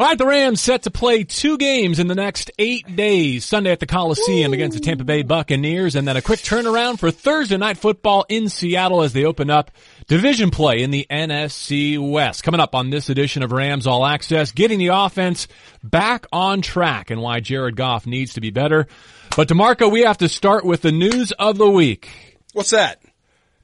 All right, the Rams set to play two games in the next eight days. Sunday at the Coliseum Ooh. against the Tampa Bay Buccaneers, and then a quick turnaround for Thursday night football in Seattle as they open up division play in the NFC West. Coming up on this edition of Rams All Access, getting the offense back on track and why Jared Goff needs to be better. But DeMarco, we have to start with the news of the week. What's that?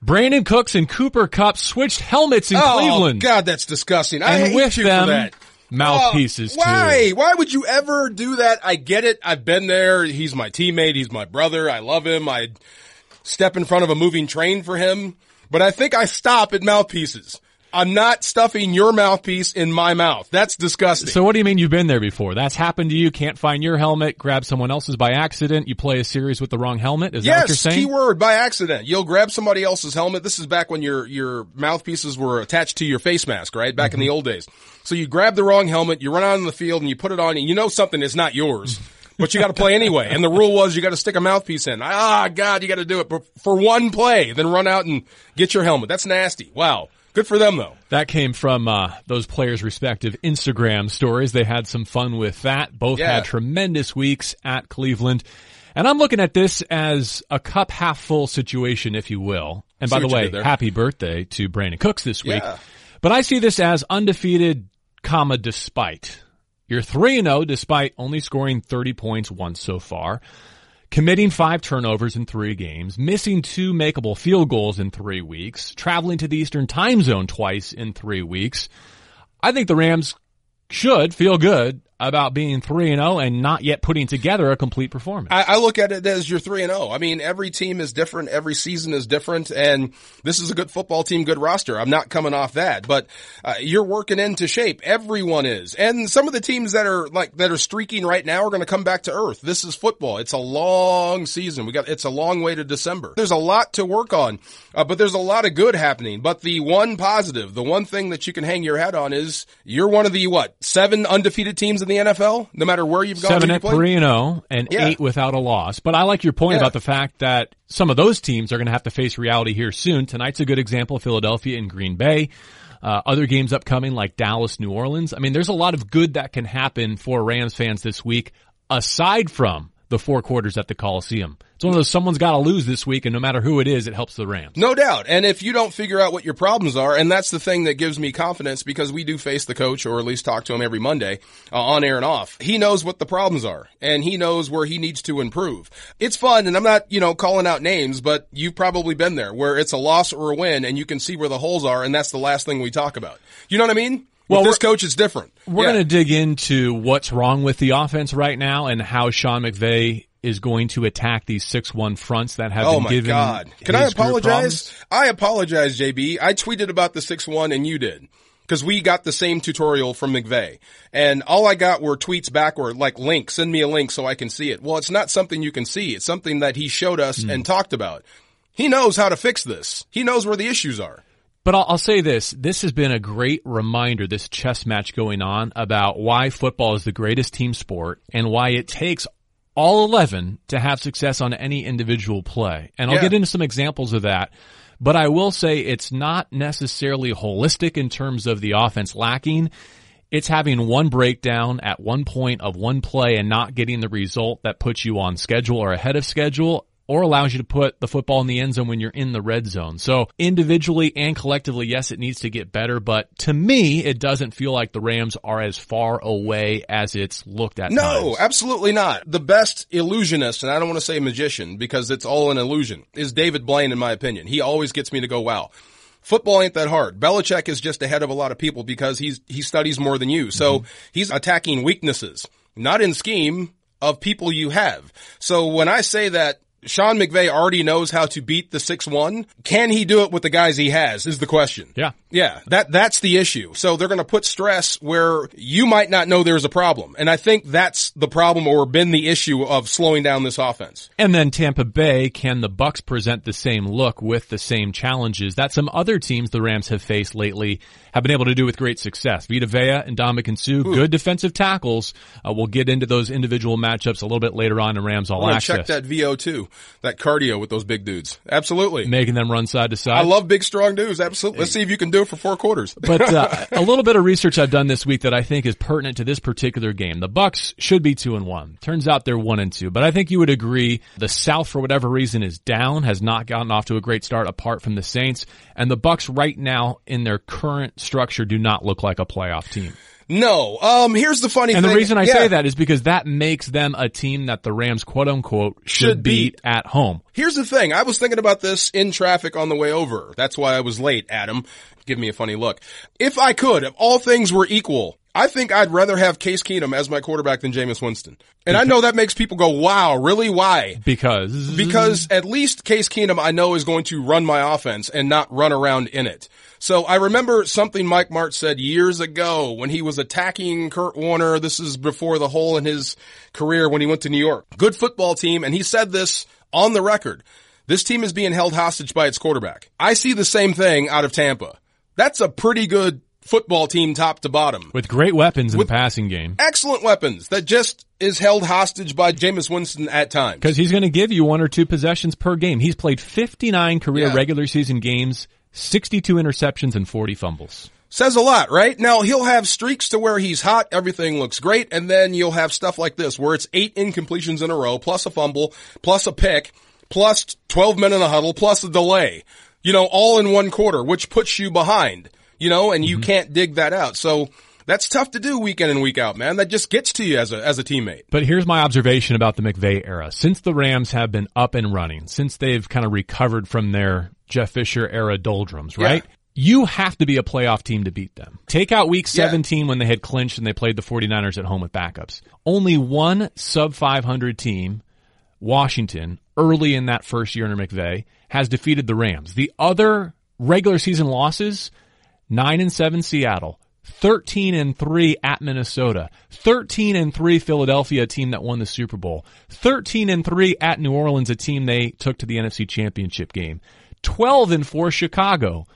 Brandin Cooks and Cooper Kupp switched helmets in oh, Cleveland. God, that's disgusting. I and hate with you them, for that mouthpieces. Oh, why? Too. Why would you ever do that? I get it. I've been there. He's my teammate. He's my brother. I love him. I step in front of a moving train for him. But I think I stop at mouthpieces. I'm not stuffing your mouthpiece in my mouth. That's disgusting. So what do you mean you've been there before? That's happened to you. Can't find your helmet, grab someone else's by accident. You play a series with the wrong helmet. Is yes, that what you're saying? keyword by accident. You'll grab somebody else's helmet. This is back when your your mouthpieces were attached to your face mask, right? Back mm-hmm. in the mm-hmm. old days. So you grab the wrong helmet, you run out in the field, and you put it on, and you know something is not yours. but you got to play anyway. And the rule was you got to stick a mouthpiece in. Ah, God, you got to do it for one play, then run out and get your helmet. That's nasty. Wow. Good for them though. That came from uh, those players' respective Instagram stories. They had some fun with that. Both yeah. had tremendous weeks at Cleveland. And I'm looking at this as a cup half full situation, if you will. And by the way, happy birthday to Brandin Cooks this week. Yeah. But I see this as undefeated, comma, despite. You're 3-0 despite only scoring 30 points once so far committing five turnovers in three games, missing two makeable field goals in three weeks, traveling to the Eastern time zone twice in three weeks. I think the Rams should feel good about being 3 and 0 and not yet putting together a complete performance. I, I look at it as you're 3 and 0. I mean, every team is different, every season is different, and this is a good football team, good roster. I'm not coming off that, but uh, you're working into shape. Everyone is. And some of the teams that are like that are streaking right now are going to come back to earth. This is football. It's a long season. We got it's a long way to December. There's a lot to work on, uh, but there's a lot of good happening. But the one positive, the one thing that you can hang your head on is you're one of the what seven undefeated teams in the NFL, no matter where you've gone. Seven at three and zero, oh, and yeah. eight without a loss. But I like your point yeah. about the fact that some of those teams are going to have to face reality here soon. Tonight's a good example: Philadelphia and Green Bay. Uh, other games upcoming like Dallas, New Orleans. I mean, there's a lot of good that can happen for Rams fans this week, aside from the four quarters at the Coliseum. It's one of those someone's got to lose this week, and no matter who it is, it helps the Rams. No doubt. And if you don't figure out what your problems are, and that's the thing that gives me confidence because we do face the coach, or at least talk to him every Monday, uh, on air and off. He knows what the problems are, and he knows where he needs to improve. It's fun, and I'm not, you know, calling out names, but you've probably been there where it's a loss or a win, and you can see where the holes are, and that's the last thing we talk about. You know what I mean? Well, with this coach, it's different. We're yeah. going to dig into what's wrong with the offense right now and how Sean McVay is going to attack these six one fronts that have oh been given. Oh my God! Can I apologize? I apologize, JB. I tweeted about the six one and you did because we got the same tutorial from McVay, and all I got were tweets back or like link. Send me a link so I can see it. Well, it's not something you can see. It's something that he showed us mm. and talked about. He knows how to fix this. He knows where the issues are. But I'll, I'll, say this. This has been a great reminder, this chess match going on about why football is the greatest team sport and why it takes all 11 to have success on any individual play. And I'll yeah. get into some examples of that. But I will say it's not necessarily holistic in terms of the offense lacking. It's having one breakdown at one point of one play and not getting the result that puts you on schedule or ahead of schedule or allows you to put the football in the end zone when you're in the red zone. So individually and collectively, yes, it needs to get better, but to me, it doesn't feel like the Rams are as far away as it's looked at. No, times. absolutely not. The best illusionist, and I don't want to say magician because it's all an illusion, is David Blaine in my opinion. He always gets me to go, wow. Football ain't that hard. Belichick is just ahead of a lot of people because he's, he studies more than you. So mm-hmm. he's attacking weaknesses, not in scheme, of people you have. So when I say that Sean McVay already knows how to beat the 6-1. Can he do it with the guys he has is the question. Yeah. Yeah. That, that's the issue. So they're going to put stress where you might not know there's a problem. And I think that's the problem or been the issue of slowing down this offense. And then Tampa Bay, can the Bucs present the same look with the same challenges that some other teams the Rams have faced lately have been able to do with great success? Vita Vea and Ndamukong Suh, good defensive tackles. Uh, we'll get into those individual matchups a little bit later on in Rams All Access. check that VO too, that cardio with those big dudes. Absolutely. Making them run side to side. I love big strong dudes. Absolutely. Let's see if you can do it for four quarters. but uh, a little bit of research I've done this week that I think is pertinent to this particular game. The Bucs should be two and one. Turns out they're one and two. But I think you would agree the South, for whatever reason, is down, has not gotten off to a great start apart from the Saints, and the Bucs right now in their current structure do not look like a playoff team. No. Um, here's the funny thing. And thing. the reason I Yeah. say that is because that makes them a team that the Rams quote unquote should, Should beat. beat at home. Here's the thing. I was thinking about this in traffic on the way over. That's why I was late, Adam. Give me a funny look. If I could, if all things were equal, I think I'd rather have Case Keenum as my quarterback than Jameis Winston. And I know that makes people go, wow, really? Why? Because Because at least Case Keenum I know is going to run my offense and not run around in it. So I remember something Mike Martz said years ago when he was attacking Kurt Warner. This is before the hole in his career when he went to New York. Good football team. And he said this on the record. This team is being held hostage by its quarterback. I see the same thing out of Tampa. That's a pretty good football team top to bottom. with great weapons in the passing game. Excellent weapons that just is held hostage by Jameis Winston at times. Because he's going to give you one or two possessions per game. He's played 59 career Yeah. regular season games, 62 interceptions and 40 fumbles. Says a lot, right? Now he'll have streaks to where he's hot, everything looks great, and then you'll have stuff like this where it's eight incompletions in a row, plus a fumble, plus a pick, plus 12 men in the huddle, plus a delay. You know, all in one quarter, which puts you behind, you know, and you mm-hmm. can't dig that out. So that's tough to do week in and week out, man. That just gets to you as a, as a teammate. But here's my observation about the McVay era. Since the Rams have been up and running, since they've kind of recovered from their Jeff Fisher era doldrums, right? Yeah. You have to be a playoff team to beat them. Take out week Yeah. 17 when they had clinched and they played the 49ers at home with backups. Only one sub 500 team, Washington, early in that first year under McVay, has defeated the Rams. The other regular season losses, 9 and 7 Seattle, 13 and 3 at Minnesota, 13 and 3 Philadelphia, a team that won the Super Bowl, 13 and 3 at New Orleans, a team they took to the NFC Championship game, 12 and 4 Chicago,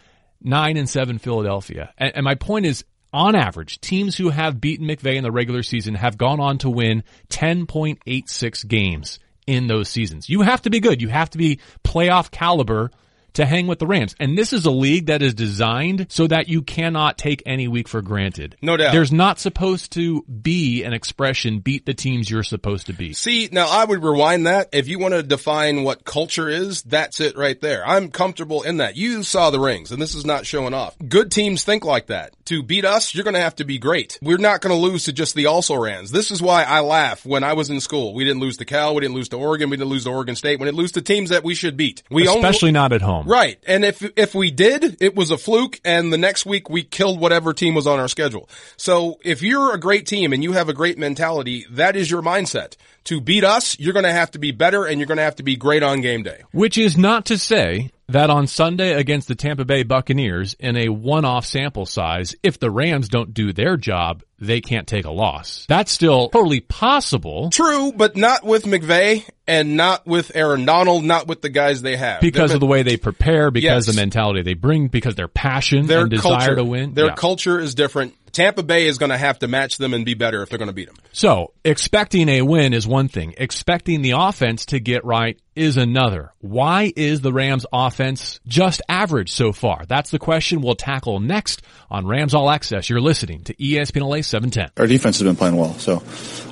9 and 7 Philadelphia. And, and my point is, on average, teams who have beaten McVay in the regular season have gone on to win 10.86 games in those seasons. You have to be good. You have to be playoff caliber to hang with the Rams. And this is a league that is designed so that you cannot take any week for granted. No doubt. There's not supposed to be an expression beat the teams you're supposed to beat. See, now I would rewind that. If you want to define what culture is, that's it right there. I'm comfortable in that. You saw the rings, and this is not showing off. Good teams think like that. To beat us, you're going to have to be great. We're not going to lose to just the also rans. This is why I laugh when I was in school. We didn't lose to Cal, we didn't lose to Oregon, we didn't lose to Oregon State, we didn't lose to teams that we should beat. We only- Especially not at home. Right. And if, if we did, it was a fluke and the next week we killed whatever team was on our schedule. So if you're a great team and you have a great mentality, that is your mindset. To beat us, you're going to have to be better and you're going to have to be great on game day. Which is not to say that on Sunday against the Tampa Bay Buccaneers in a one-off sample size, if the Rams don't do their job, they can't take a loss. That's still totally possible True, but not with McVay and not with Aaron Donald, not with the guys they have. because They're- of the way they prepare, because Yes. the mentality they bring, because their passion their and desire culture, to win. Their Yeah. culture is different. Tampa Bay is going to have to match them and be better if they're going to beat them. So expecting a win is one thing. Expecting the offense to get right is another. Why is the Rams offense just average so far? That's the question we'll tackle next on Rams All Access. You're listening to ESPN LA 710. our defense has been playing well. So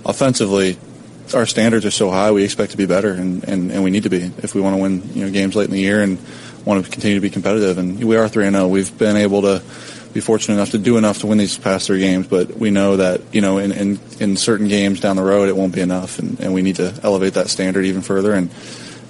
offensively, our standards are so high. We expect to be better, and, and, and we need to be if we want to win you know games late in the year and want to continue to be competitive. And we are three and zero. We've been able to be fortunate enough to do enough to win these past three games, but we know that you know in in, in certain games down the road it won't be enough, and, and we need to elevate that standard even further and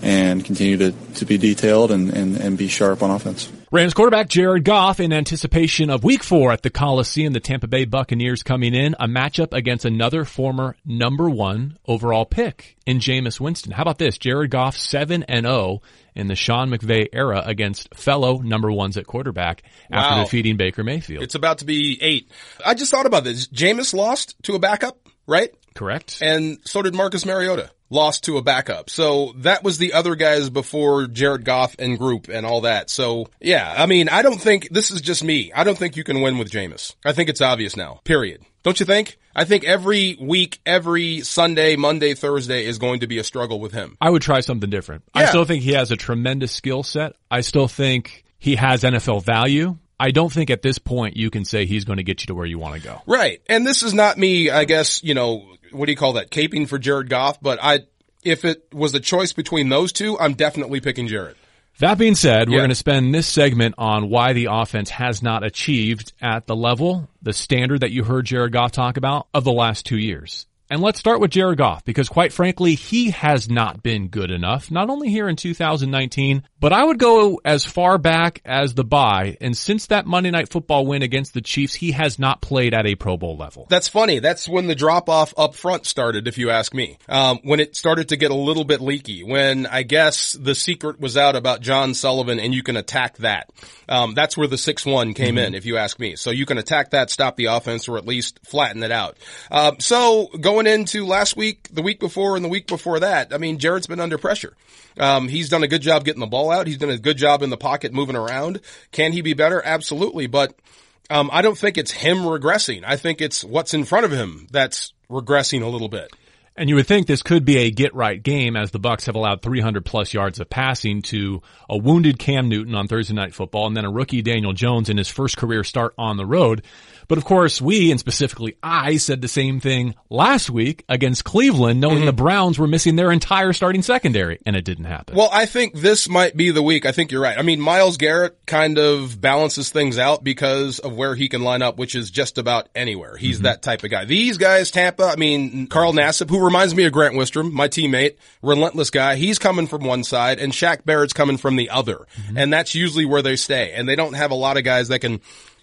and continue to, to be detailed and, and, and be sharp on offense. Rams quarterback Jared Goff in anticipation of week four at the Coliseum, the Tampa Bay Buccaneers coming in, a matchup against another former number one overall pick in Jameis Winston. How about this? Jared Goff 7 and 0 in the Sean McVay era against fellow number ones at quarterback after Wow. defeating Baker Mayfield. It's about to be eight. I just thought about this. Jameis lost to a backup. right? Correct. And so did Marcus Mariota. Lost to a backup. So that was the other guys before Jared Goff and group and all that. So yeah, I mean, I don't think this is just me. I don't think you can win with Jameis. I think it's obvious now. Period. Don't you think? I think every week, every Sunday, Monday, Thursday is going to be a struggle with him. I would try something different. I still think he has a tremendous skill set. I still think he has NFL value. I don't think at this point you can say he's going to get you to where you want to go. Right. And this is not me, I guess, you know, what do you call that? Caping for Jared Goff, but I, if it was a choice between those two, I'm definitely picking Jared. That being said, we're going to spend this segment on why the offense has not achieved at the level, the standard that you heard Jared Goff talk about of the last two years. And let's start with Jared Goff because quite frankly, he has not been good enough, not only here in 2019, but I would go as far back as the bye. And since that Monday night football win against the Chiefs, he has not played at a Pro Bowl level. That's funny. That's when the drop off up front started, if you ask me. Um, when it started to get a little bit leaky, when I guess the secret was out about John Sullivan and you can attack that. Um, that's where the 6-1 came in, if you ask me. So you can attack that, stop the offense, or at least flatten it out. Um, so going into last week, the week before, and the week before that, I mean, Jared's been under pressure. Um, he's done a good job getting the ball out. He's done a good job in the pocket moving around. Can he be better? Absolutely. But um, I don't think it's him regressing. I think it's what's in front of him that's regressing a little bit. And you would think this could be a get right game as the Bucs have allowed 300 plus yards of passing to a wounded Cam Newton on Thursday night football and then a rookie Daniel Jones in his first career start on the road. But of course, we and specifically I said the same thing last week against Cleveland, knowing mm-hmm. the Browns were missing their entire starting secondary and it didn't happen. Well, I think this might be the week. I think you're right. I mean, Myles Garrett kind of balances things out because of where he can line up, which is just about anywhere. He's mm-hmm. that type of guy. These guys, Tampa, I mean, Carl Nassib, who reminds me of Grant Wistrom, my teammate, relentless guy. He's coming from one side and Shaq Barrett's coming from the other. Mm-hmm. And that's usually where they stay. And they don't have a lot of guys that can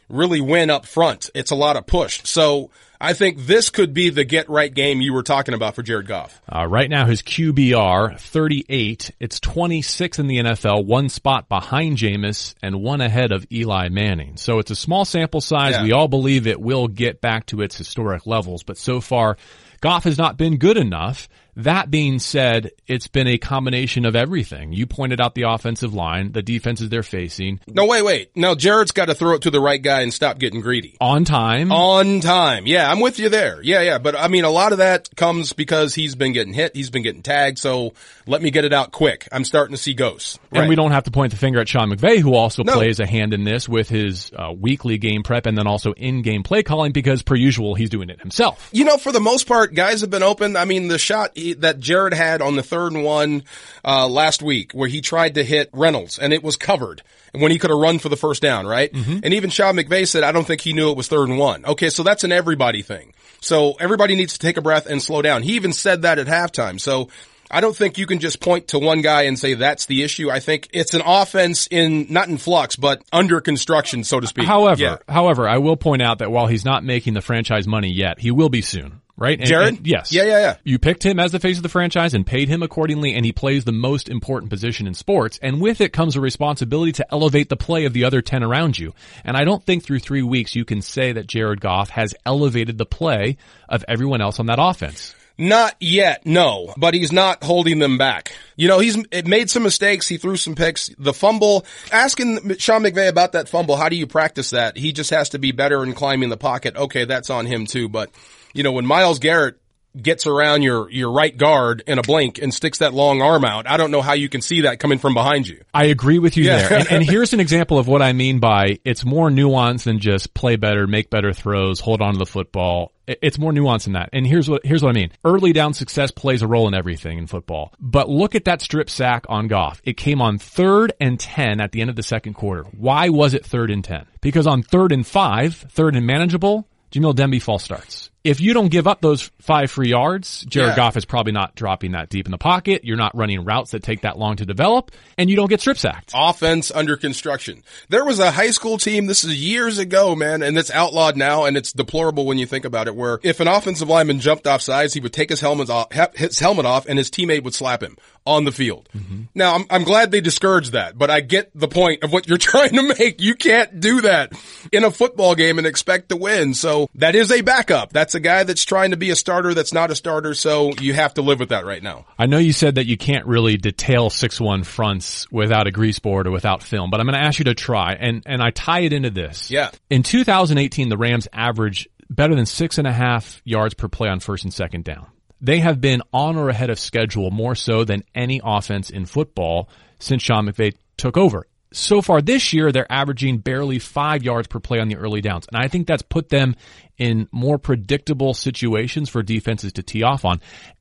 really win up front. It's a lot of push. So I think this could be the get right game you were talking about for Jared Goff. Uh, right now, his QBR 38. It's 26 in the NFL, one spot behind Jameis and one ahead of Eli Manning. So it's a small sample size. Yeah. We all believe it will get back to its historic levels, but so far, Goff has not been good enough. That being said, it's been a combination of everything. You pointed out the offensive line, the defenses they're facing No, wait, wait. Now Jared's got to throw it to the right guy and stop getting greedy. on time. On time. Yeah, I'm with you there. Yeah, yeah. But I mean, a lot of that comes because he's been getting hit. He's been getting tagged. So let me get it out quick. I'm starting to see ghosts. And we don't have to point the finger at Sean McVay, who also No. plays a hand in this with his uh, weekly game prep and then also in-game play calling because per usual, he's doing it himself. You know, for the most part, guys have been open. I mean, the shot he- that Jared had on the third and one uh, last week, where he tried to hit Reynolds, and it was covered when he could have run for the first down, right? And even Sean McVay said, "I don't think he knew it was third and one." Okay, so that's an everybody thing. So everybody needs to take a breath and slow down. He even said that at halftime. So. I don't think you can just point to one guy and say that's the issue. I think it's an offense in, not in flux, but under construction, so to speak. However, Yeah. however, I will point out that while he's not making the franchise money yet, he will be soon. Right? And- Jared? and- yes. Yeah, yeah, yeah. You picked him as the face of the franchise and paid him accordingly, and he plays the most important position in sports. And with it comes a responsibility to elevate the play of the other 10 around you. And I don't think through three weeks you can say that Jared Goff has elevated the play of everyone else on that offense. Not yet, no, but he's not holding them back. You know, he's it made some mistakes. He threw some picks. The fumble, asking Sean McVay about that fumble, how do you practice that? He just has to be better in climbing the pocket. Okay, that's on him too. But, you know, when Myles Garrett gets around your, your right guard in a blink and sticks that long arm out, I don't know how you can see that coming from behind you. I agree with you Yeah. there. And, and here's an example of what I mean by it's more nuanced than just play better, make better throws, hold on to the football. It's more nuanced than that. And here's what, here's what I mean. Early down success plays a role in everything in football. But look at that strip sack on Goff. It came on third and 10 at the end of the second quarter. Why was it third and 10? Because on third and five, third and manageable, Jamil Demby false starts. If you don't give up those five free yards, Jared Yeah. Goff is probably not dropping that deep in the pocket. You're not running routes that take that long to develop, and you don't get strip sacked. offense under construction. There was a high school team, this is years ago, man, and it's outlawed now and it's deplorable when you think about it, where if an offensive lineman jumped off sides, he would take his helmet off, his helmet off and his teammate would slap him. On the field. Now, I'm, I'm glad they discouraged that, but I get the point of what you're trying to make. You can't do that in a football game and expect to win. So that is a backup. That's a guy that's trying to be a starter that's not a starter. So you have to live with that right now. I know you said that you can't really detail 6-1 fronts without a grease board or without film, but I'm going to ask you to try and, and I tie it into this. Yeah. In 2018, the Rams average better than six and a half yards per play on first and second down. They have been on or ahead of schedule more so than any offense in football since Sean McVay took over. So far this year, they're averaging barely five yards per play on the early downs. And I think that's put them in more predictable situations for defenses to tee off on.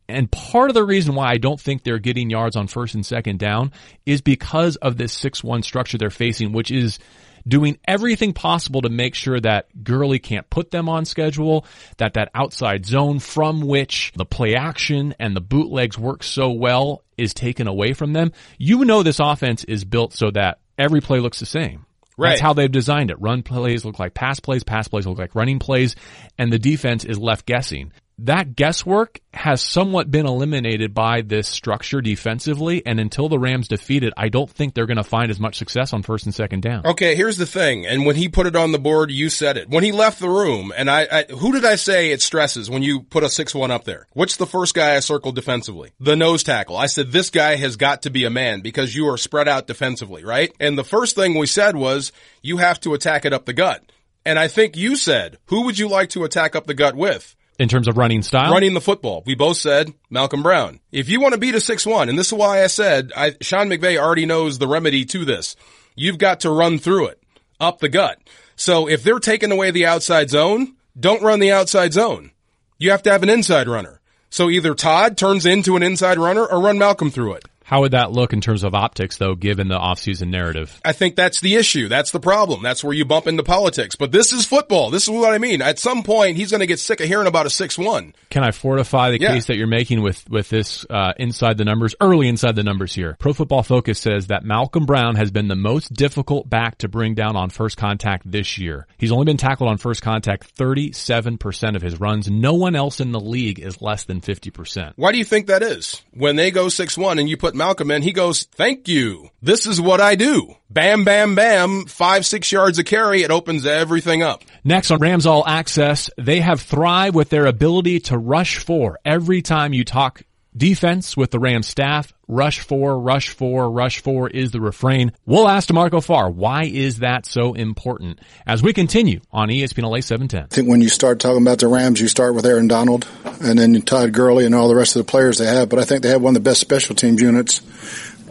And part of the reason why I don't think they're getting yards on first and second down is because of this 6-1 structure they're facing, which is doing everything possible to make sure that Gurley can't put them on schedule, that that outside zone from which the play action and the bootlegs work so well is taken away from them. You know this offense is built so that every play looks the same. Right. That's how they've designed it. Run plays look like pass plays, pass plays look like running plays, and the defense is left guessing that guesswork has somewhat been eliminated by this structure defensively. And until the Rams defeat it, I don't think they're going to find as much success on first and second down. Okay, here's the thing. And when he put it on the board, you said it. When he left the room, and I, I who did I say it stresses when you put a 6-1 up there? What's the first guy I circled defensively? The nose tackle. I said, this guy has got to be a man because you are spread out defensively, right? And the first thing we said was, you have to attack it up the gut. And I think you said, who would you like to attack up the gut with? In terms of running style? Running the football. We both said Malcolm Brown. If you want to beat a 6-1, and this is why I said I, Sean McVay already knows the remedy to this. You've got to run through it, up the gut. So if they're taking away the outside zone, don't run the outside zone. You have to have an inside runner. So either Todd turns into an inside runner or run Malcolm through it. How would that look in terms of optics, though, given the offseason narrative? I think that's the issue. That's the problem. That's where you bump into politics. But this is football. This is what I mean. At some point, he's going to get sick of hearing about a 6-1. Can I fortify the Yeah. case that you're making with, with this uh, inside the numbers, early inside the numbers here? Pro Football Focus says that Malcolm Brown has been the most difficult back to bring down on first contact this year. He's only been tackled on first contact 37% of his runs. No one else in the league is less than 50%. Why do you think that is? When they go 6-1 and you put Malcolm in, he goes, thank you. This is what I do. Bam, bam, bam. Five, six yards of carry. It opens everything up. Next on Rams All Access, they have thrived with their ability to rush four. Every time you talk defense with the Rams staff, rush four, rush four, rush four is the refrain. We'll ask DeMarco Farr, why is that so important? As we continue on ESPN LA 710. I think when you start talking about the Rams, you start with Aaron Donald and then Todd Gurley and all the rest of the players they have. But I think they have one of the best special teams units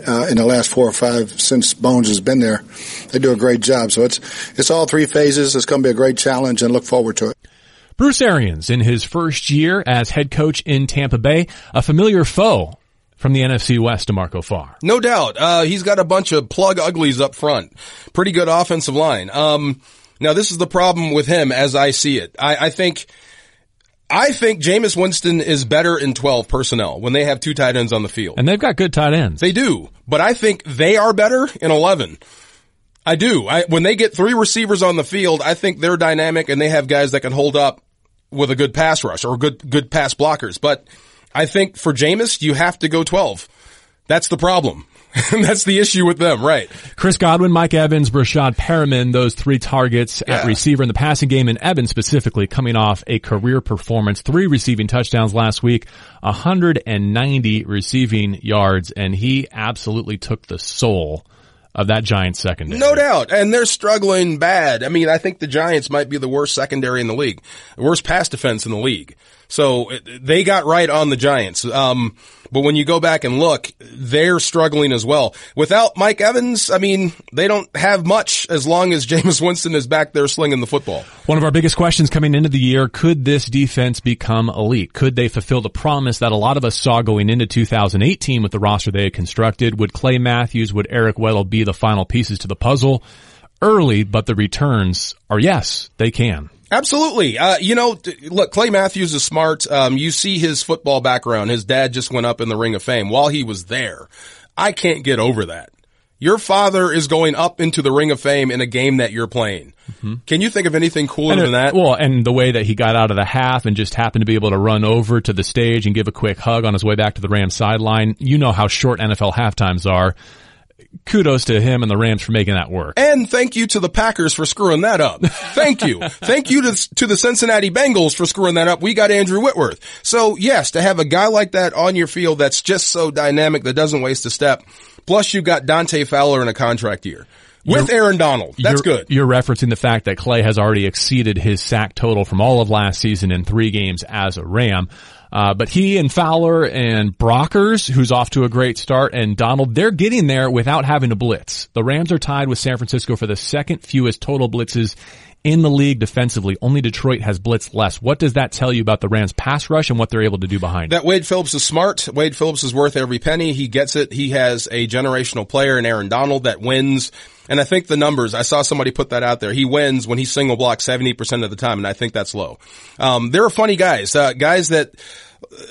uh, in the last four or five since Bones has been there. They do a great job. So it's it's all three phases. It's going to be a great challenge and look forward to it. Bruce Arians in his first year as head coach in Tampa Bay, a familiar foe from the NFC West DeMarco Farr. No doubt. Uh, he's got a bunch of plug uglies up front. Pretty good offensive line. Um, now this is the problem with him as I see it. I, I think, I think Jameis Winston is better in 12 personnel when they have two tight ends on the field. And they've got good tight ends. They do, but I think they are better in 11. I do. I, when they get three receivers on the field, I think they're dynamic and they have guys that can hold up with a good pass rush or good, good pass blockers. But I think for Jameis, you have to go 12. That's the problem. That's the issue with them, right? Chris Godwin, Mike Evans, Breshad Perriman, those three targets at receiver in the passing game, and Evans specifically coming off a career performance, three receiving touchdowns last week, 190 receiving yards, and he absolutely took the soul of that Giants secondary. No doubt. And they're struggling bad. I mean, I think the Giants might be the worst secondary in the league, the worst pass defense in the league. So they got right on the Giants. Um, but when you go back and look, they're struggling as well. Without Mike Evans, I mean, they don't have much as long as Jameis Winston is back there slinging the football. One of our biggest questions coming into the year, could this defense become elite? Could they fulfill the promise that a lot of us saw going into 2018 with the roster they had constructed? Would Clay Matthews, would Eric Weddle be the final pieces to the puzzle? Early, but the returns are yes, they can. Absolutely. Uh, you know, look, Clay Matthews is smart. Um, you see his football background. His dad just went up in the Ring of Fame while he was there. I can't get over that. Your father is going up into the ring of fame in a game that you're playing. Mm-hmm. Can you think of anything cooler and than that? Well, and the way that he got out of the half and just happened to be able to run over to the stage and give a quick hug on his way back to the Rams sideline. You know how short NFL halftimes are kudos to him and the Rams for making that work. And thank you to the Packers for screwing that up. Thank you. thank you to, to the Cincinnati Bengals for screwing that up. We got Andrew Whitworth. So yes, to have a guy like that on your field that's just so dynamic that doesn't waste a step. Plus you got Dante Fowler in a contract year. With you're, Aaron Donald. That's you're, good. You're referencing the fact that Clay has already exceeded his sack total from all of last season in three games as a Ram. Uh, but he and Fowler and Brockers, who's off to a great start, and Donald, they're getting there without having to blitz. The Rams are tied with San Francisco for the second fewest total blitzes in the league defensively. Only Detroit has blitzed less. What does that tell you about the Rams pass rush and what they're able to do behind it? that? Wade Phillips is smart. Wade Phillips is worth every penny. He gets it. He has a generational player in Aaron Donald that wins. And I think the numbers, I saw somebody put that out there. He wins when he's single block 70% of the time. And I think that's low. Um, there are funny guys, uh, guys that,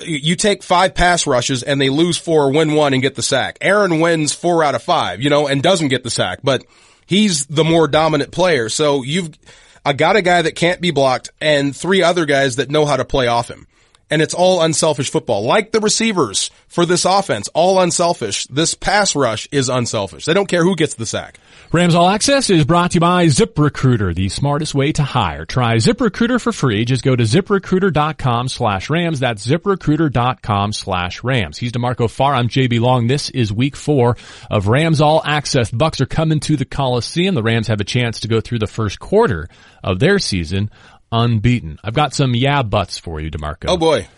you take five pass rushes and they lose four, win one and get the sack. Aaron wins four out of five, you know, and doesn't get the sack, but he's the more dominant player. So you've I got a guy that can't be blocked and three other guys that know how to play off him. And it's all unselfish football. Like the receivers for this offense, all unselfish. This pass rush is unselfish. They don't care who gets the sack. Rams All Access is brought to you by ZipRecruiter, the smartest way to hire. Try ZipRecruiter for free. Just go to ziprecruiter.com slash Rams. That's ziprecruiter.com slash Rams. He's DeMarco Farr. I'm JB Long. This is week four of Rams All Access. Bucs are coming to the Coliseum. The Rams have a chance to go through the first quarter of their season unbeaten. I've got some yeah buts for you, DeMarco. Oh boy.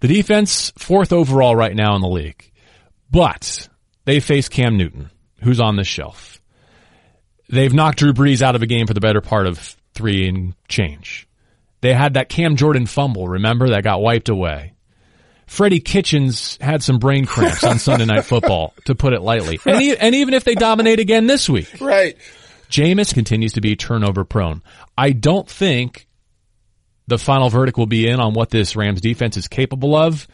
The defense, fourth overall right now in the league. But they face Cam Newton, who's on the shelf. They've knocked Drew Brees out of a game for the better part of three and change. They had that Cam Jordan fumble, remember, that got wiped away. Freddie Kitchens had some brain cramps on Sunday Night Football, to put it lightly. And, e- and even if they dominate again this week. Right. Jameis continues to be turnover prone. I don't think the final verdict will be in on what this Rams defense is capable of,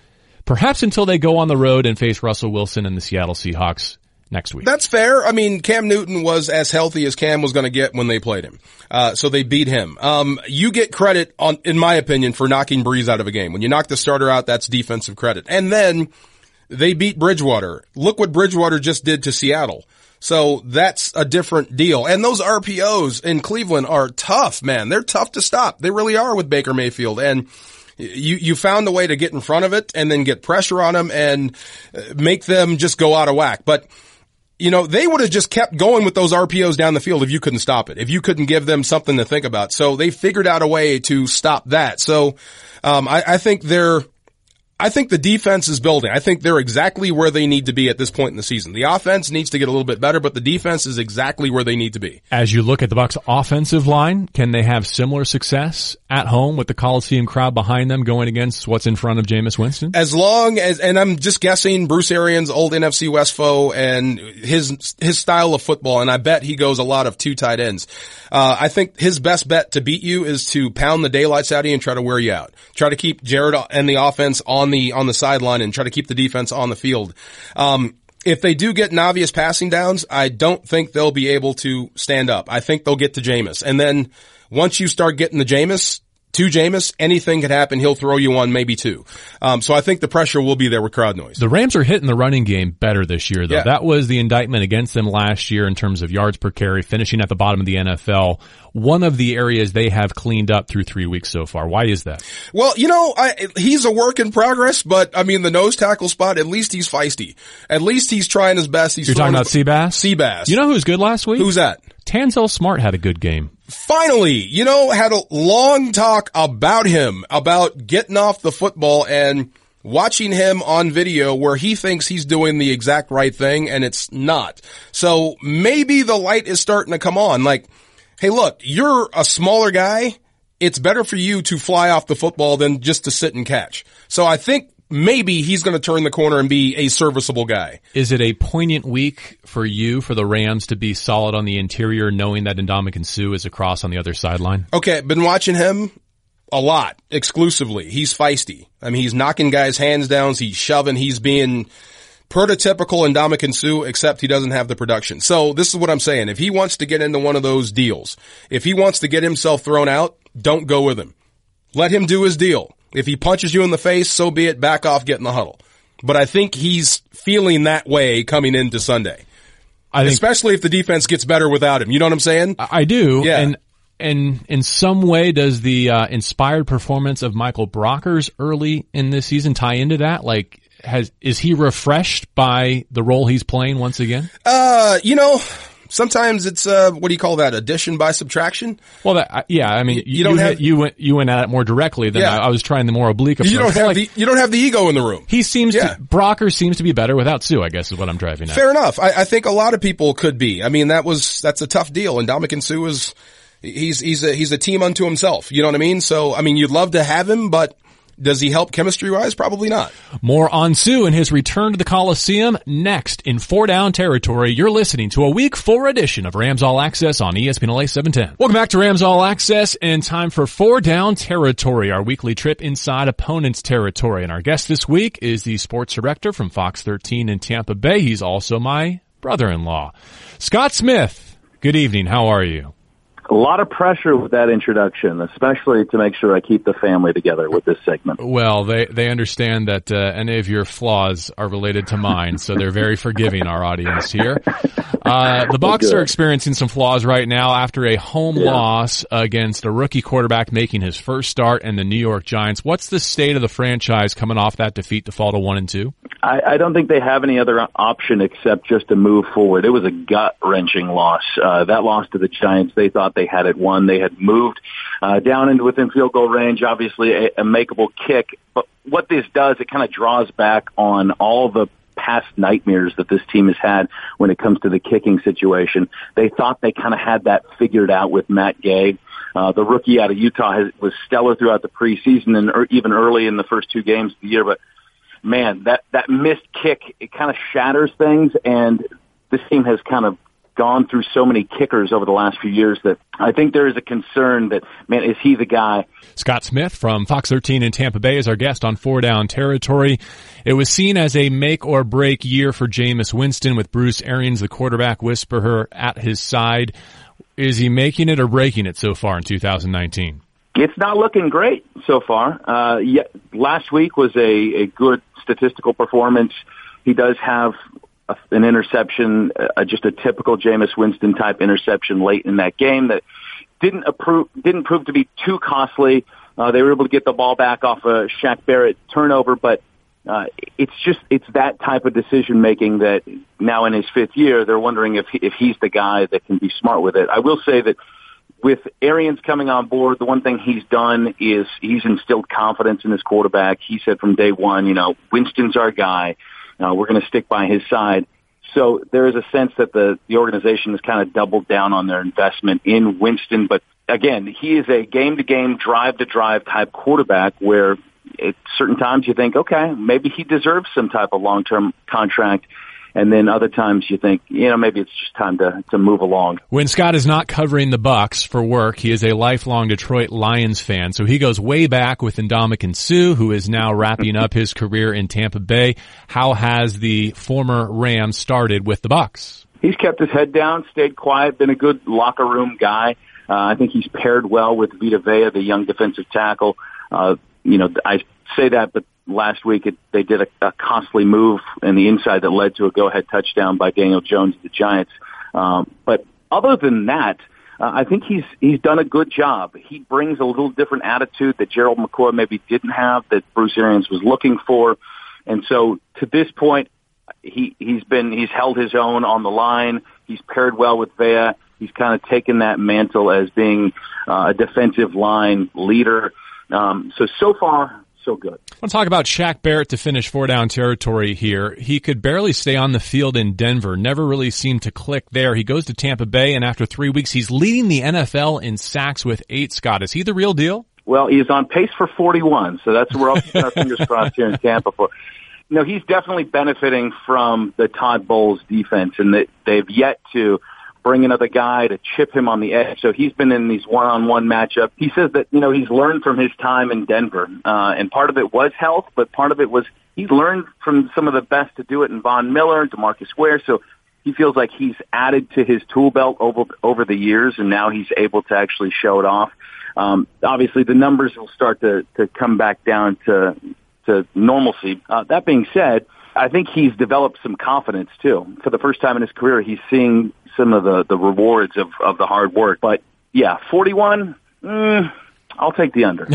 perhaps until they go on the road and face Russell Wilson and the Seattle Seahawks next week. That's fair. I mean, Cam Newton was as healthy as Cam was going to get when they played him. Uh, so they beat him. Um, you get credit on, in my opinion, for knocking Brees out of a game. When you knock the starter out, that's defensive credit. And then they beat Bridgewater. Look what Bridgewater just did to Seattle. So that's a different deal. And those RPOs in Cleveland are tough, man. They're tough to stop. They really are with Baker Mayfield. And you, you found a way to get in front of it and then get pressure on them and uh, make them just go out of whack. But you know, they would have just kept going with those RPOs down the field if you couldn't stop it, if you couldn't give them something to think about. So they figured out a way to stop that. So, um, I, I think they're, I think the defense is building. I think they're exactly where they need to be at this point in the season. The offense needs to get a little bit better, but the defense is exactly where they need to be. As you look at the Bucs offensive line, can they have similar success at home with the Coliseum crowd behind them going against what's in front of Jameis Winston? As long as, and I'm just guessing Bruce Arians, old NFC West foe and his, his style of football, and I bet he goes a lot of two tight ends. Uh, I think his best bet to beat you is to pound the daylights out of you and try to wear you out. Try to keep Jared and the offense on the, on the sideline and try to keep the defense on the field. Um, if they do get obvious passing downs, I don't think they'll be able to stand up. I think they'll get to Jameis. And then once you start getting the Jameis, to Jameis, anything could happen. He'll throw you one, maybe two. Um, so I think the pressure will be there with crowd noise. The Rams are hitting the running game better this year, though. Yeah. That was the indictment against them last year in terms of yards per carry, finishing at the bottom of the NFL. One of the areas they have cleaned up through three weeks so far. Why is that? Well, you know, I, he's a work in progress, but I mean, the nose tackle spot, at least he's feisty. At least he's trying his best. He's You're talking about Seabass? Seabass. You know who's good last week? Who's that? Tanzel Smart had a good game. Finally, you know, had a long talk about him, about getting off the football and watching him on video where he thinks he's doing the exact right thing and it's not. So maybe the light is starting to come on. Like, hey, look, you're a smaller guy. It's better for you to fly off the football than just to sit and catch. So I think maybe he's going to turn the corner and be a serviceable guy. Is it a poignant week for you, for the Rams to be solid on the interior, knowing that Ndamukong Suh is across on the other sideline? Okay, been watching him a lot exclusively. He's feisty. I mean, he's knocking guys' hands down. He's shoving. He's being prototypical Ndamukong Suh, except he doesn't have the production. So this is what I'm saying. If he wants to get into one of those deals, if he wants to get himself thrown out, don't go with him. Let him do his deal. If he punches you in the face, so be it. Back off, get in the huddle. But I think he's feeling that way coming into Sunday. I think, especially if the defense gets better without him. You know what I'm saying? I do. Yeah. And and in some way, does the uh, inspired performance of Michael Brockers early in this season tie into that? Like, has is he refreshed by the role he's playing once again? Uh, you know, sometimes it's uh, what do you call that? Addition by subtraction. Well, that, yeah, I mean, you, you don't you have you went you went at it more directly than yeah. I, I, was trying the more oblique approach. You don't have like, the you don't have the ego in the room. He seems yeah. to Brocker seems to be better without Suh. I guess is what I'm driving at. Fair enough. I, I think a lot of people could be. I mean, that was that's a tough deal, and Ndamukong Suh is he's he's a he's a team unto himself. You know what I mean? So I mean, you'd love to have him, but does he help chemistry wise? Probably not. More on Suh and his return to the Coliseum next in four down territory. You're listening to a week four edition of Rams All Access on ESPN LA 710. Welcome back to Rams All Access and time for four down territory, our weekly trip inside opponent's territory. And our guest this week is the sports director from Fox 13 in Tampa Bay. He's also my brother-in-law, Scott Smith. Good evening. How are you? A lot of pressure with that introduction, especially to make sure I keep the family together with this segment. Well, they they understand that uh, any of your flaws are related to mine, so they're very forgiving. Our audience here. Uh, the Bucs are experiencing some flaws right now after a home yeah. loss against a rookie quarterback making his first start and the New York Giants. What's the state of the franchise coming off that defeat to fall to one and two? I, I don't think they have any other option except just to move forward. It was a gut wrenching loss. Uh, that loss to the Giants, they thought they had it won. They had moved uh, down into within field goal range. Obviously, a, a makeable kick. But what this does, it kind of draws back on all the past nightmares that this team has had when it comes to the kicking situation. They thought they kind of had that figured out with Matt Gay. Uh, the rookie out of Utah has, was stellar throughout the preseason and er, even early in the first two games of the year. But man, that that missed kick it kind of shatters things, and this team has kind of gone through so many kickers over the last few years that I think there is a concern that, man, is he the guy? Scott Smith from Fox 13 in Tampa Bay is our guest on Four Down Territory. It was seen as a make or break year for Jameis Winston with Bruce Arians, the quarterback whisperer, at his side. Is he making it or breaking it so far in 2019? It's not looking great so far. Uh, yeah, last week was a, a good statistical performance. He does have an interception, uh, just a typical Jameis Winston type interception late in that game that didn't approve, didn't prove to be too costly. Uh, they were able to get the ball back off a Shaq Barrett turnover, but uh, it's just it's that type of decision making that now in his fifth year they're wondering if he, if he's the guy that can be smart with it. I will say that with Arians coming on board, the one thing he's done is he's instilled confidence in his quarterback. He said from day one, you know, Winston's our guy. Uh, we're going to stick by his side. So there is a sense that the, the organization has kind of doubled down on their investment in Winston. But again, he is a game to game, drive to drive type quarterback where at certain times you think, okay, maybe he deserves some type of long term contract. And then other times you think, you know, maybe it's just time to, to move along. When Scott is not covering the Bucs for work, he is a lifelong Detroit Lions fan. So he goes way back with Ndamukong Suh, who is now wrapping up his career in Tampa Bay. How has the former Ram started with the Bucs? He's kept his head down, stayed quiet, been a good locker room guy. Uh, I think he's paired well with Vita Vea, the young defensive tackle. Uh, you know, I say that, but last week it, they did a, a costly move in the inside that led to a go-ahead touchdown by Daniel Jones of the Giants. Um, but other than that, uh, I think he's he's done a good job. He brings a little different attitude that Gerald McCoy maybe didn't have, that Bruce Arians was looking for, and so to this point, he he's been he's held his own on the line. He's paired well with Vea. He's kind of taken that mantle as being uh, a defensive line leader. Um, so so far, so good. I want to talk about Shaq Barrett to finish four down territory here. He could barely stay on the field in Denver, never really seemed to click there. He goes to Tampa Bay, and after three weeks, he's leading the NFL in sacks with eight. Scott, is he the real deal? Well, he's on pace for 41, so that's we're all keeping our fingers crossed here in Tampa for. No, he's definitely benefiting from the Todd Bowles defense, and that they've yet to bring another guy to chip him on the edge. So he's been in these one-on-one matchups. He says that you know he's learned from his time in Denver, uh, and part of it was health, but part of it was he's learned from some of the best to do it in Von Miller Demarcus Ware. So he feels like he's added to his tool belt over over the years, and now he's able to actually show it off. Um, obviously, the numbers will start to to come back down to to normalcy. Uh, that being said I think he's developed some confidence too. For the first time in his career, he's seeing some of the, the rewards of, of the hard work. But yeah, 41, mm, I'll take the under.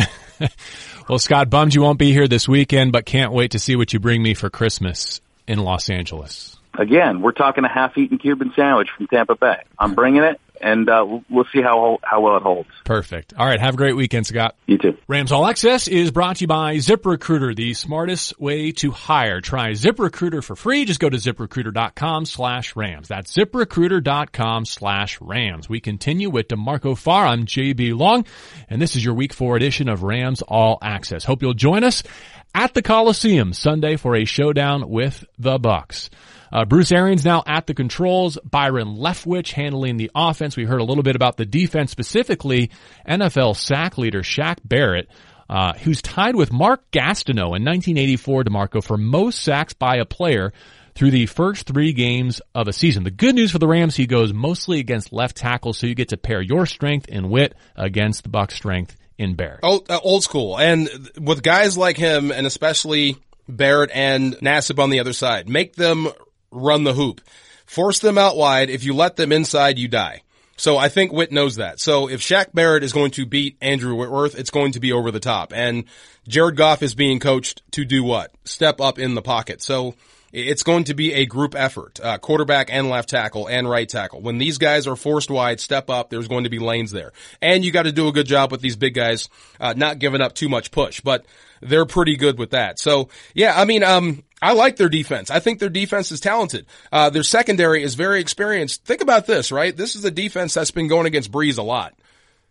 well, Scott, bummed you won't be here this weekend, but can't wait to see what you bring me for Christmas in Los Angeles. Again, we're talking a half-eaten Cuban sandwich from Tampa Bay. I'm bringing it and uh, we'll see how how well it holds. Perfect. All right. Have a great weekend, Scott. You too. Rams All Access is brought to you by ZipRecruiter, the smartest way to hire. Try ZipRecruiter for free. Just go to ZipRecruiter.com slash Rams. That's ZipRecruiter.com slash Rams. We continue with DeMarco Farr. I'm JB Long, and this is your Week Four edition of Rams All Access. Hope you'll join us at the Coliseum Sunday for a showdown with the Bucs. Uh, Bruce Arians now at the controls. Byron Leftwich handling the offense. We heard a little bit about the defense, specifically NFL sack leader Shaq Barrett. Uh, who's tied with Mark Gastineau in 1984, DeMarco, for most sacks by a player through the first three games of a season. The good news for the Rams, he goes mostly against left tackle, so you get to pair your strength in Whit against the Buc strength in Barrett. Old, uh, old school. And with guys like him, and especially Barrett and Nassib on the other side, make them run the hoop. Force them out wide. If you let them inside, you die. So I think Whit knows that. So if Shaq Barrett is going to beat Andrew Whitworth, it's going to be over the top. And Jared Goff is being coached to do what? Step up in the pocket. So it's going to be a group effort, uh, quarterback and left tackle and right tackle. When these guys are forced wide, step up, there's going to be lanes there. And you got to do a good job with these big guys, uh, not giving up too much push, but they're pretty good with that. So yeah, I mean, um, I like their defense. I think their defense is talented. Uh, their secondary is very experienced. Think about this, right? This is a defense that's been going against Brees a lot.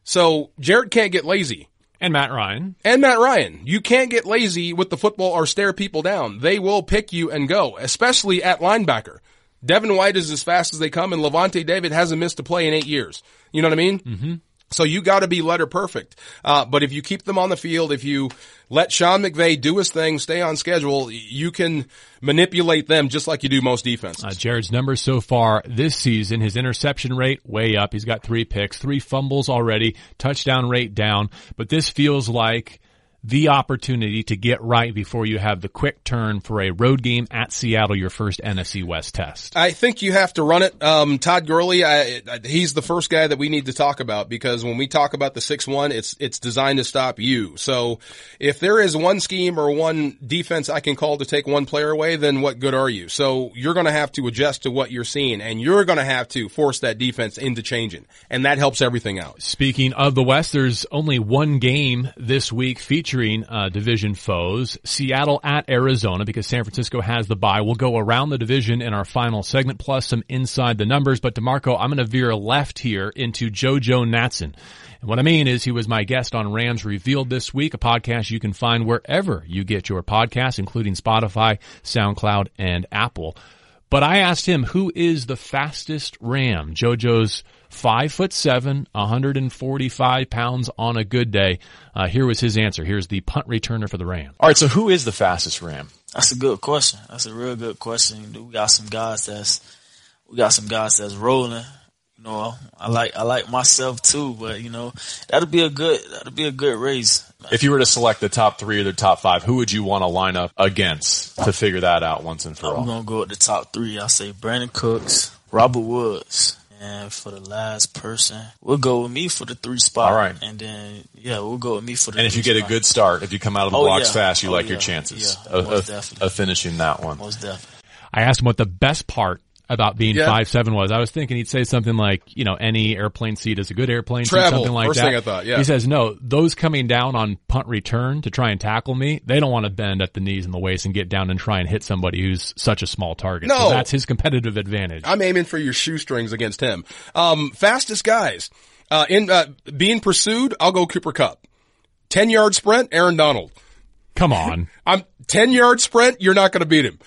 So Jared can't get lazy. And Matt Ryan. And Matt Ryan. You can't get lazy with the football or stare people down. They will pick you and go, especially at linebacker. Devin White is as fast as they come and Lavonte David hasn't missed a play in eight years. You know what I mean? Mm-hmm. So you got to be letter perfect. Uh, but if you keep them on the field, if you let Sean McVay do his thing, stay on schedule, you can manipulate them just like you do most defenses. Uh, Jared's numbers so far this season, his interception rate way up. He's got three picks, three fumbles already, touchdown rate down. But this feels like the opportunity to get right before you have the quick turn for a road game at Seattle, your first NFC West test? I think you have to run it. Um, Todd Gurley, I, I, he's the first guy that we need to talk about because when we talk about the 6-1, it's, it's designed to stop you. So if there is one scheme or one defense I can call to take one player away, then what good are you? So you're going to have to adjust to what you're seeing and you're going to have to force that defense into changing and that helps everything out. Speaking of the West, there's only one game this week featuring featuring uh, division foes. Seattle at Arizona because San Francisco has the bye. We'll go around the division in our final segment plus some inside the numbers. But DeMarco, I'm going to veer left here into JoJo Natson. And what I mean is he was my guest on Rams Revealed this week, a podcast you can find wherever you get your podcasts, including Spotify, SoundCloud, and Apple. But I asked him who is the fastest Ram. JoJo's five foot seven, 145 pounds on a good day. Uh, here was his answer. Here's the punt returner for the Ram. All right. So who is the fastest Ram? That's a good question. That's a real good question. We got some guys that's, we got some guys that's rolling. You know, I like, I like myself too, but you know, that'll be a good, that'll be a good race. If you were to select the top three or the top five, who would you want to line up against to figure that out once and for all? I'm gonna go with the top three. I'll say Brandin Cooks, Robert Woods, and for the last person, we'll go with me for the three spot. All right. And then, yeah, we'll go with me for the And if you get spot. a good start, if you come out of the Oh, blocks yeah. fast, you Oh, like yeah. your chances Yeah, of, most of, definitely. of finishing that one. Most definitely. I asked him what the best part about being Yeah. five seven was. I was thinking he'd say something like, you know, any airplane seat is a good airplane seat, something like First that. thing I thought, yeah. He says, no, those coming down on punt return to try and tackle me, they don't want to bend at the knees and the waist and get down and try and hit somebody who's such a small target. No. So that's his competitive advantage. I'm aiming for your shoestrings against him. Um, fastest guys. Uh, in, uh, being pursued, I'll go Cooper Kupp. 10 yard sprint, Aaron Donald. Come on. I'm 10 yard sprint, you're not going to beat him.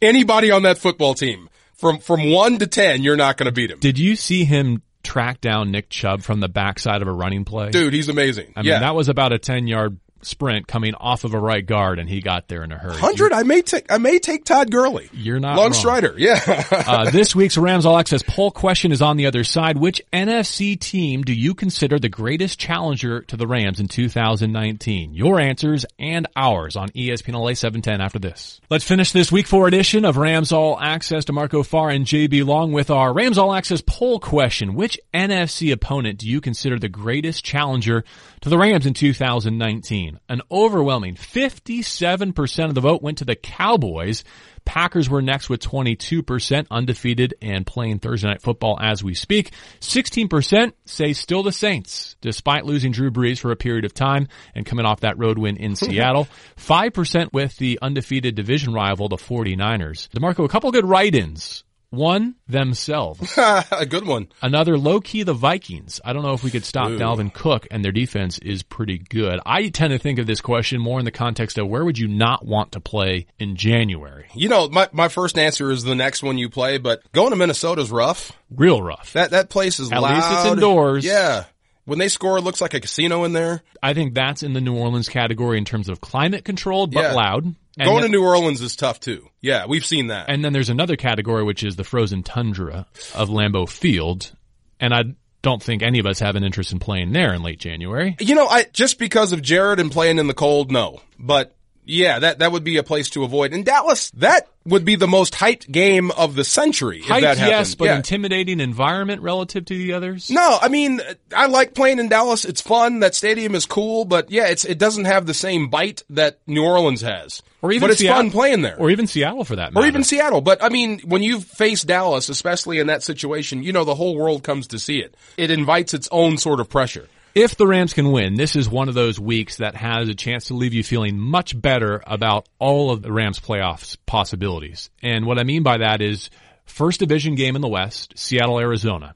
Anybody on that football team. From from one to ten, you're not going to beat him. Did you see him track down Nick Chubb from the backside of a running play? Dude, he's amazing. I mean, yeah. that was about a 10 yard sprint coming off of a right guard and he got there in a hurry. Hundred, I may take, I may take Todd Gurley. You're not Long wrong. Strider, yeah. Uh, this week's Rams All Access poll question is on the other side. Which NFC team do you consider the greatest challenger to the Rams in 2019? Your answers and ours on ESPN LA 710 after this. Let's finish this week four edition of Rams All Access DeMarco Farr and JB Long with our Rams All Access poll question. Which NFC opponent do you consider the greatest challenger to the Rams in 2019? An overwhelming 57% of the vote went to the Cowboys. Packers were next with 22% undefeated and playing Thursday night football as we speak. 16% say still the Saints, despite losing Drew Brees for a period of time and coming off that road win in Seattle. 5% with the undefeated division rival, the 49ers. DeMarco, a couple good write-ins. One, themselves. a good one. Another low key, the Vikings. I don't know if we could stop Dalvin Cook and their defense is pretty good. I tend to think of this question more in the context of where would you not want to play in January? You know, my, my first answer is the next one you play, but going to Minnesota's rough. Real rough. That, that place is loud. At loud. least it's indoors. Yeah. When they score, it looks like a casino in there. I think that's in the New Orleans category in terms of climate controlled, but Yeah. loud. And Going then, to New Orleans is tough too. Yeah, we've seen that. and then there's another category which is the frozen tundra of Lambeau Field. And I don't think any of us have an interest in playing there in late January. You know, I just because of Jared and playing in the cold, no. But yeah, that that would be a place to avoid. In Dallas, that would be the most hyped game of the century. That yes, but yeah. intimidating environment relative to the others. No, I mean, I like playing in Dallas. It's fun. That stadium is cool, but yeah, it's it doesn't have the same bite that New Orleans has. Or even but it's Seattle, fun playing there. or even Seattle for that matter. or even Seattle. But I mean, when you face Dallas, especially in that situation, you know the whole world comes to see it. It invites its own sort of pressure. If the Rams can win, this is one of those weeks that has a chance to leave you feeling much better about all of the Rams playoffs possibilities. And what I mean by that is first division game in the West, Seattle, Arizona.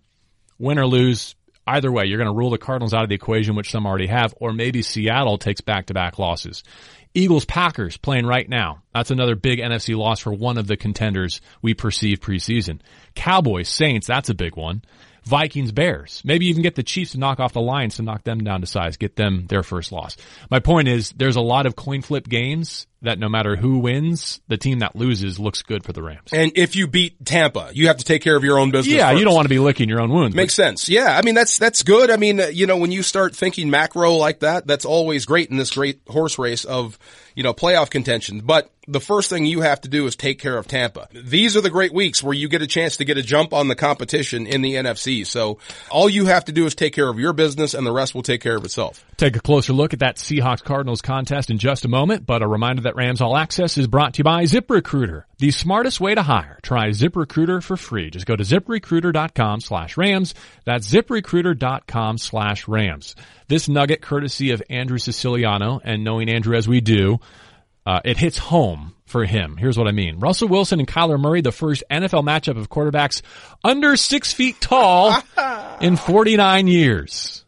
Win or lose, either way, you're going to rule the Cardinals out of the equation, which some already have, or maybe Seattle takes back-to-back losses. Eagles Packers playing right now. That's another big NFC loss for one of the contenders we perceive preseason. Cowboys Saints, that's a big one. Vikings Bears. Maybe even get the Chiefs to knock off the Lions to knock them down to size, get them their first loss. My point is there's a lot of coin flip games that no matter who wins, the team that loses looks good for the Rams. And if you beat Tampa, you have to take care of your own business. Yeah, you don't want to be licking your own wounds. but Makes sense. Yeah, I mean that's that's good. I mean, you know, when you start thinking macro like that, that's always great in this great horse race of you know playoff contention. But the first thing you have to do is take care of Tampa. These are the great weeks where you get a chance to get a jump on the competition in the NFC. So all you have to do is take care of your business, and the rest will take care of itself. Take a closer look at that Seahawks Cardinals contest in just a moment, but a reminder that Rams All Access is brought to you by ZipRecruiter, the smartest way to hire. Try ZipRecruiter for free. Just go to ziprecruiter.com slash rams. That's ziprecruiter.com slash rams. This nugget courtesy of Andrew Siciliano and knowing Andrew as we do, uh, it hits home for him. Here's what I mean. Russell Wilson and Kyler Murray, the first NFL matchup of quarterbacks under six feet tall in 49 years.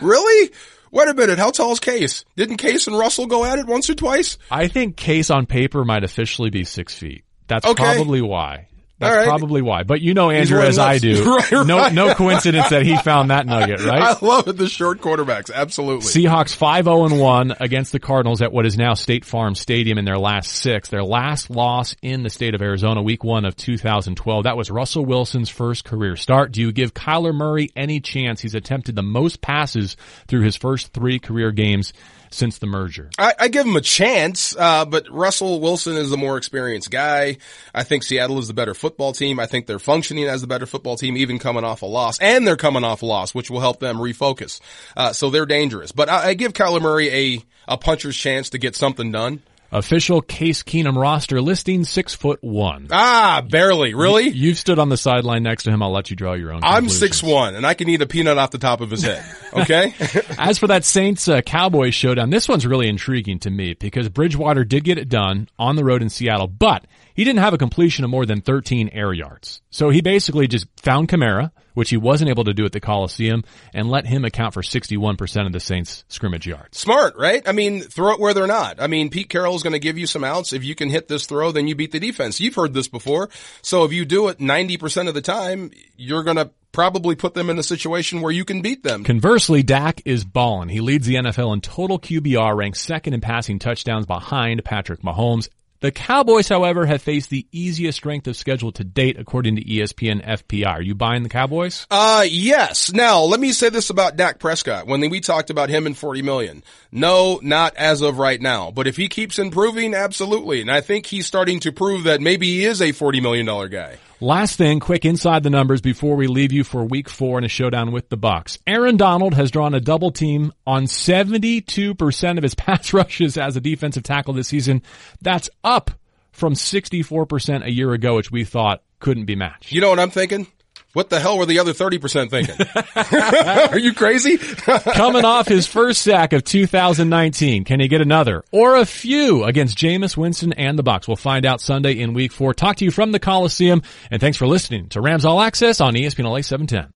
Really? Wait a minute. How tall is Case? Didn't Case and Russell go at it once or twice? I think Case on paper might officially be six feet. That's Okay. probably why. That's right. probably why. But you know Andrew as I do. Right, No, no coincidence that he found that nugget, right? I love it. The short quarterbacks. Absolutely. Seahawks 5-0 and 1 against the Cardinals at what is now State Farm Stadium in their last six. Their last loss in the state of Arizona, week one of 2012. That was Russell Wilson's first career start. Do you give Kyler Murray any chance? He's attempted the most passes through his first three career games since the merger. I, I give him a chance, uh, but Russell Wilson is the more experienced guy. I think Seattle is the better football team. I think they're functioning as the better football team, even coming off a loss, and they're coming off a loss, which will help them refocus. Uh, so they're dangerous. But I, I give Kyler Murray a a puncher's chance to get something done. Official Case Keenum roster listing six foot one. Ah, barely. Really? You've stood on the sideline next to him. I'll let you draw your own. I'm six one, and I can eat a peanut off the top of his head. Okay. As for that Saints uh, Cowboys showdown, this one's really intriguing to me because Bridgewater did get it done on the road in Seattle, but he didn't have a completion of more than 13 air yards. So he basically just found Kamara, which he wasn't able to do at the Coliseum, and let him account for 61% of the Saints scrimmage yards. Smart, right? I mean, throw it where they're not. I mean, Pete Carroll's going to give you some outs. If you can hit this throw, then you beat the defense. You've heard this before. So if you do it 90% of the time, you're going to probably put them in a situation where you can beat them. Conversely, Dak is balling. He leads the NFL in total QBR, ranks second in passing touchdowns behind Patrick Mahomes. The Cowboys, however, have faced the easiest strength of schedule to date, according to ESPN FPI. Are you buying the Cowboys? Uh, yes. Now, let me say this about Dak Prescott. When we talked about him and 40 million. No, not as of right now. But if he keeps improving, absolutely. And I think he's starting to prove that maybe he is a $40 million guy. Last thing, quick inside the numbers before we leave you for week four in a showdown with the Bucs. Aaron Donald has drawn a double team on 72% of his pass rushes as a defensive tackle this season. That's up from 64% a year ago, which we thought couldn't be matched. You know what I'm thinking? What the hell were the other 30% thinking? Are you crazy? Coming off his first sack of 2019, can he get another or a few against Jameis Winston and the Bucs? We'll find out Sunday in week four. Talk to you from the Coliseum and thanks for listening to Rams All Access on ESPN LA 710.